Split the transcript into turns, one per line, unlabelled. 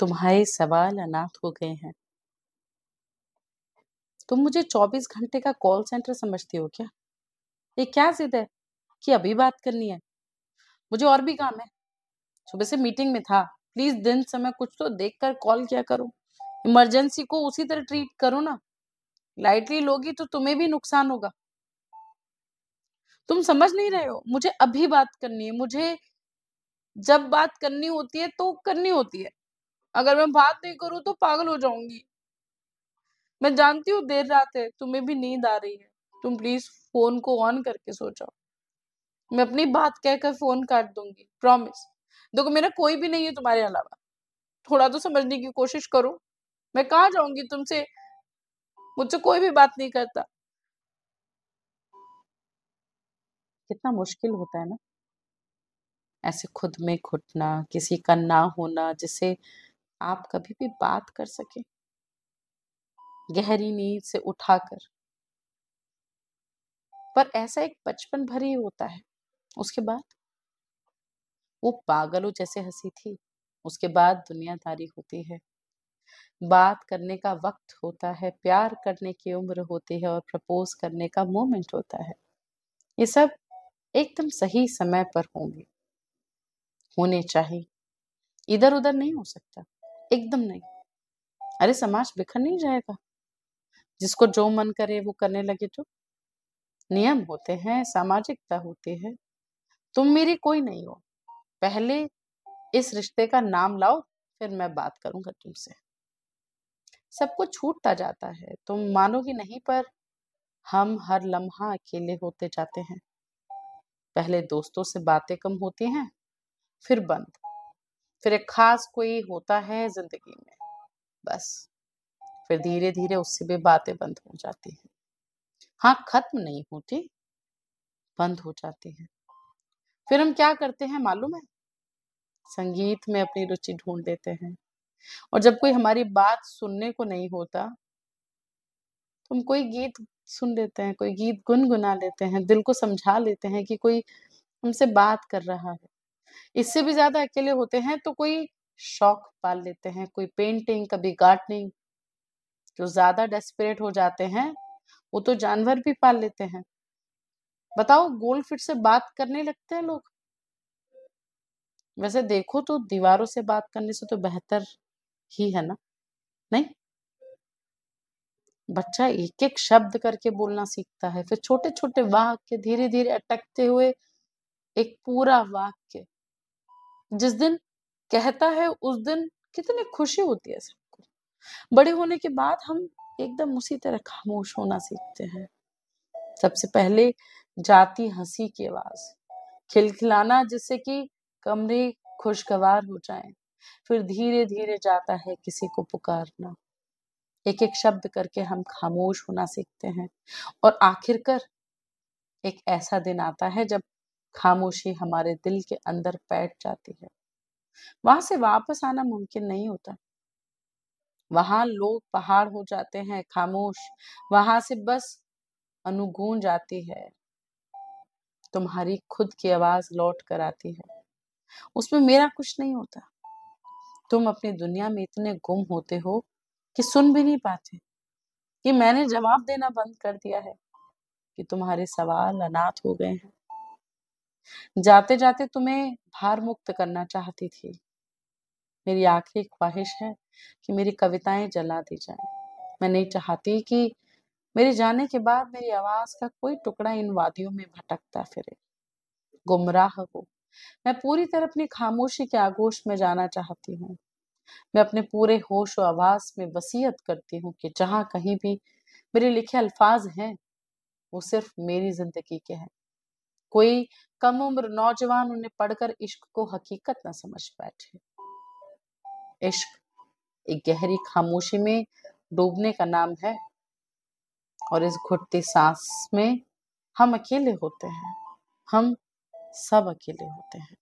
तुम्हारे सवाल अनाथ हो गए हैं। तुम मुझे 24 घंटे का कॉल सेंटर समझती हो क्या? ये क्या जिद है कि अभी बात करनी है? मुझे और भी काम है। सुबह से मीटिंग में था। प्लीज़ दिन समय कुछ तो देखकर कॉल किया करो। इमरजेंसी को उसी तरह ट्रीट करो ना। लाइटली लोगी तो तुम्हें भी नुकसान होगा। तुम समझ नहीं रहे हो। मुझे अभी बात करनी है। मुझे जब बात करनी होती है तो करनी होती है। अगर मैं बात नहीं करूँ तो पागल हो जाऊँगी। मैं जानती हूँ देर रात है, तुम्हें भी नींद आ रही है। तुम प्लीज़ फ़ोन को ऑन करके सो जाओ। मैं अपनी बात कहकर फ़ोन काट दूँगी प्रॉमिस देखो, मेरा कोई भी नहीं है तुम्हारे अलावा। थोड़ा तो समझने की कोशिश करो। मैं कहा जाऊँगी तुमसे? मुझसे कोई भी बात नहीं करता। कितना मुश्किल होता है ना। ऐसे खुद में घुटना, किसी का ना होना, जिससे आप कभी भी बात कर सके। गहरी नींद से उठाकर। पर ऐसा एक बचपन भर ही होता है। उसके बाद? वो पागलों जैसे हँसी थी। उसके बाद दुनियादारी होती है। बात करने का वक्त होता है, प्यार करने की उम्र होती है और प्रपोज करने का मोमेंट होता है। ये सब एकदम सही समय पर होंगे। होने चाहिए। इधर उधर नहीं हो सकता। एकदम नहीं। अरे, समाज बिखर नहीं जाएगा। जिसको जो मन करे, वो करने लगे तो। नियम होते हैं, सामाजिकता होती है। तुम मेरी कोई नहीं हो। पहले इस रिश्ते का नाम लाओ, फिर मैं बात करूँगा तुमसे। सब कुछ छूटता जाता है। तुम मानोगी नहीं, पर हम हर लम्हा अकेले होते जाते हैं। पहले दोस्तों से बातें कम होती हैं, फिर बंद। फिर एक खास कोई होता है ज़िंदगी में, बस। फिर धीरे धीरे उससे भी बातें बंद हो जाती हैं। हाँ खत्म नहीं होती, बंद हो जाती है। फिर हम क्या करते हैं मालूम है? संगीत में अपनी रुचि ढूंढ लेते हैं। और जब कोई हमारी बात सुनने को नहीं होता तो हम कोई गीत सुन लेते हैं, कोई गीत गुनगुना लेते हैं, दिल को समझा लेते हैं कि कोई हमसे बात कर रहा है। इससे भी ज़्यादा अकेले होते हैं तो कोई शौक पाल लेते हैं, कोई पेंटिंग कभी गार्डनिंग जो ज़्यादा डेस्परेट हो जाते हैं, वो तो जानवर भी पाल लेते हैं। बताओ गोल्ड फिट से बात करने लगते हैं लोग? वैसे देखो तो दीवारों से बात करने से तो बेहतर ही है ना? नहीं? बच्चा एक एक शब्द करके बोलना सीखता है, फिर छोटे छोटे वाक्य धीरे धीरे अटकते हुए एक पूरा वाक्य जिस दिन कहता है, उस दिन कितनी खुशी होती है सबको। बड़े होने के बाद हम एकदम उसी तरह खामोश होना सीखते हैं। सबसे पहले जाती हँसी की आवाज़, खिलखिलाना जिससे कि कमरे खुशगवार हो जाएँ। फिर धीरे धीरे जाता है किसी को पुकारना। एक एक शब्द करके हम खामोश होना सीखते हैं। और आखिरकार एक ऐसा दिन आता है जब खामोशी हमारे दिल के अंदर बैठ जाती है। वहाँ से वापस आना मुमकिन नहीं होता। वहाँ लोग पहाड़ हो जाते हैं, खामोश। वहाँ से बस अनुगूंज आती है। तुम्हारी खुद की आवाज़ लौट कर आती है। उसमें मेरा कुछ नहीं होता। तुम अपनी दुनिया में इतने गुम होते हो कि सुन भी नहीं पाते। कि मैंने जवाब देना बंद कर दिया है कि तुम्हारे सवाल अनाथ हो गए हैं। जाते जाते तुम्हें भार मुक्त करना चाहती थी। मेरी आखिरी ख्वाहिश है कि मेरी कविताएँ जला दी जाए। मैं नहीं चाहती कि मेरे जाने के बाद मेरी आवाज़ का कोई टुकड़ा इन वादियों में भटकता फिरे। गुमराह हो। मैं पूरी तरह अपनी खामोशी के आगोश में जाना चाहती हूँ। मैं अपने पूरे होश और आवाज़ में वसीयत करती हूँ कि जहाँ कहीं भी मेरे लिखे अल्फाज हैं, वो सिर्फ़ मेरी ज़िंदगी के हैं। कोई कम उम्र नौजवान उन्हें पढ़कर इश्क को हकीकत न समझ बैठे। इश्क, एक गहरी खामोशी में डूबने का नाम है और इस घुटती सांस में हम अकेले होते हैं। हम सब अकेले होते हैं।